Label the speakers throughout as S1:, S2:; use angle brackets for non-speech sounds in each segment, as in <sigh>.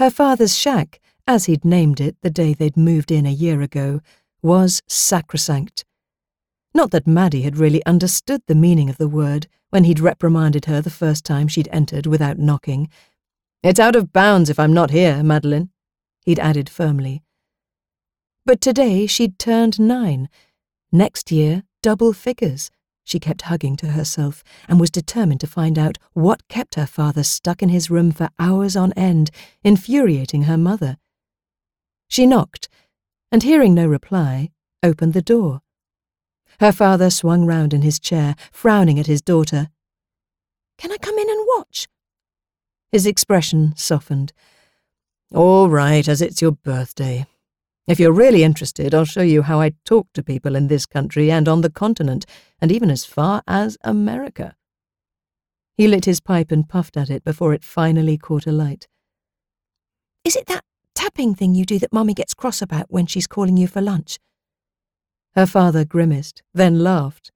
S1: Her father's shack, as he'd named it the day they'd moved in a year ago, was sacrosanct. Not that Maddie had really understood the meaning of the word when he'd reprimanded her the first time she'd entered without knocking. It's out of bounds if I'm not here, Madeleine, he'd added firmly. But today she'd turned nine. Next year, double figures, she kept hugging to herself, and was determined to find out what kept her father stuck in his room for hours on end, infuriating her mother. She knocked, and hearing no reply, opened the door. Her father swung round in his chair, frowning at his daughter. Can I come in and watch? His expression softened. All right, as it's your birthday. If you're really interested, I'll show you how I talk to people in this country and on the continent, and even as far as America. He lit his pipe and puffed at it before it finally caught a light. Is it that tapping thing you do that Mummy gets cross about when she's calling you for lunch? Her father grimaced, then laughed.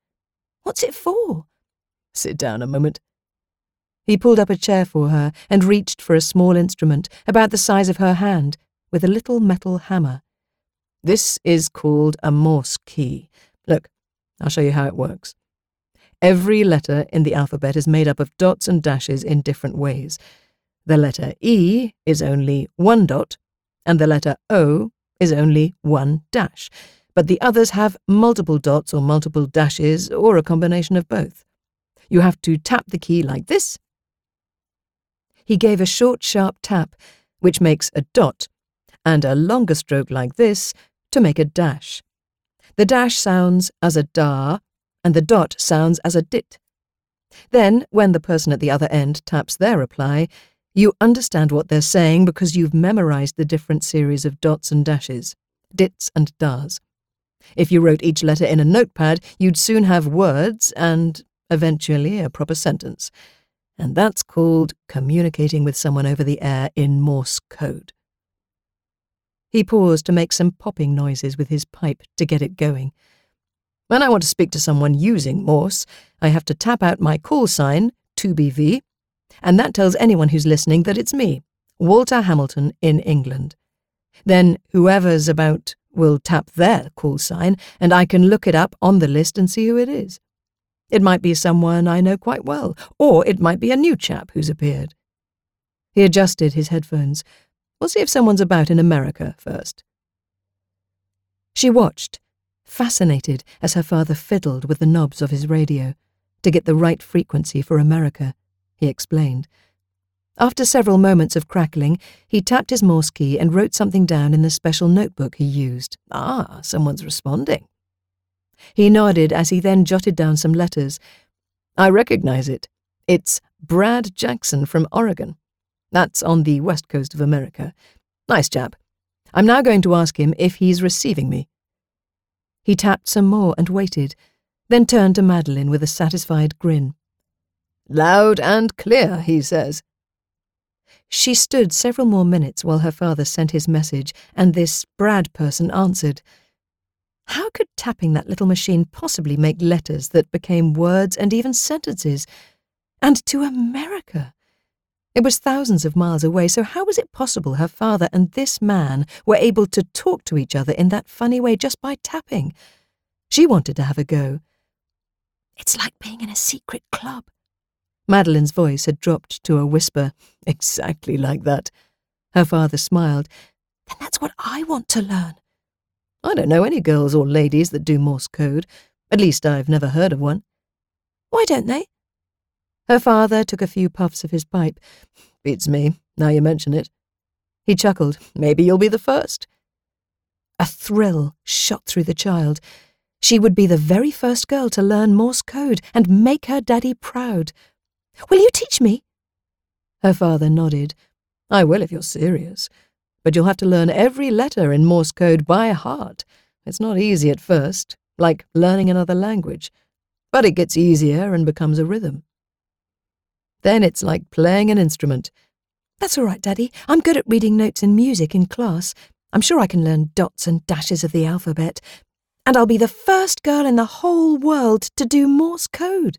S1: What's it for? Sit down a moment. He pulled up a chair for her and reached for a small instrument about the size of her hand with a little metal hammer. This is called a Morse key. Look, I'll show you how it works. Every letter in the alphabet is made up of dots and dashes in different ways. The letter E is only one dot, and the letter O is only one dash but the others have multiple dots or multiple dashes or a combination of both. You have to tap the key like this. He gave a short, sharp tap, which makes a dot, and a longer stroke like this to make a dash. The dash sounds as a da, and the dot sounds as a dit. Then, when the person at the other end taps their reply, you understand what they're saying because you've memorized the different series of dots and dashes, dits and das. If you wrote each letter in a notepad, you'd soon have words and, eventually, a proper sentence. And that's called communicating with someone over the air in Morse code. He paused to make some popping noises with his pipe to get it going. When I want to speak to someone using Morse, I have to tap out my call sign, 2BV, and that tells anyone who's listening that it's me, Walter Hamilton in England. Then whoever's about will tap their call sign, and I can look it up on the list and see who it is. It might be someone I know quite well, or it might be a new chap who's appeared. He adjusted his headphones. We'll see if someone's about in America first. She watched, fascinated as her father fiddled with the knobs of his radio to get the right frequency for America, he explained. After several moments of crackling, he tapped his Morse key and wrote something down in the special notebook he used. Ah, someone's responding. He nodded as he then jotted down some letters. I recognize it. It's Brad Jackson from Oregon. That's on the west coast of America. Nice chap. I'm now going to ask him if he's receiving me. He tapped some more and waited, then turned to Madeleine with a satisfied grin. Loud and clear, he says. She stood several more minutes while her father sent his message, and this Brad person answered. How could tapping that little machine possibly make letters that became words and even sentences? And to America! It was thousands of miles away, so how was it possible her father and this man were able to talk to each other in that funny way just by tapping? She wanted to have a go. It's like being in a secret club, Madeleine's voice had dropped to a whisper, <laughs> exactly like that. Her father smiled. Then that's what I want to learn. I don't know any girls or ladies that do Morse code. At least I've never heard of one. Why don't they? Her father took a few puffs of his pipe. Beats me, now you mention it. He chuckled. Maybe you'll be the first. A thrill shot through the child. She would be the very first girl to learn Morse code and make her daddy proud. Will you teach me? Her father nodded. I will if you're serious. But you'll have to learn every letter in Morse code by heart. It's not easy at first, like learning another language. But it gets easier and becomes a rhythm. Then it's like playing an instrument. That's all right, Daddy. I'm good at reading notes and music in class. I'm sure I can learn dots and dashes of the alphabet. And I'll be the first girl in the whole world to do Morse code.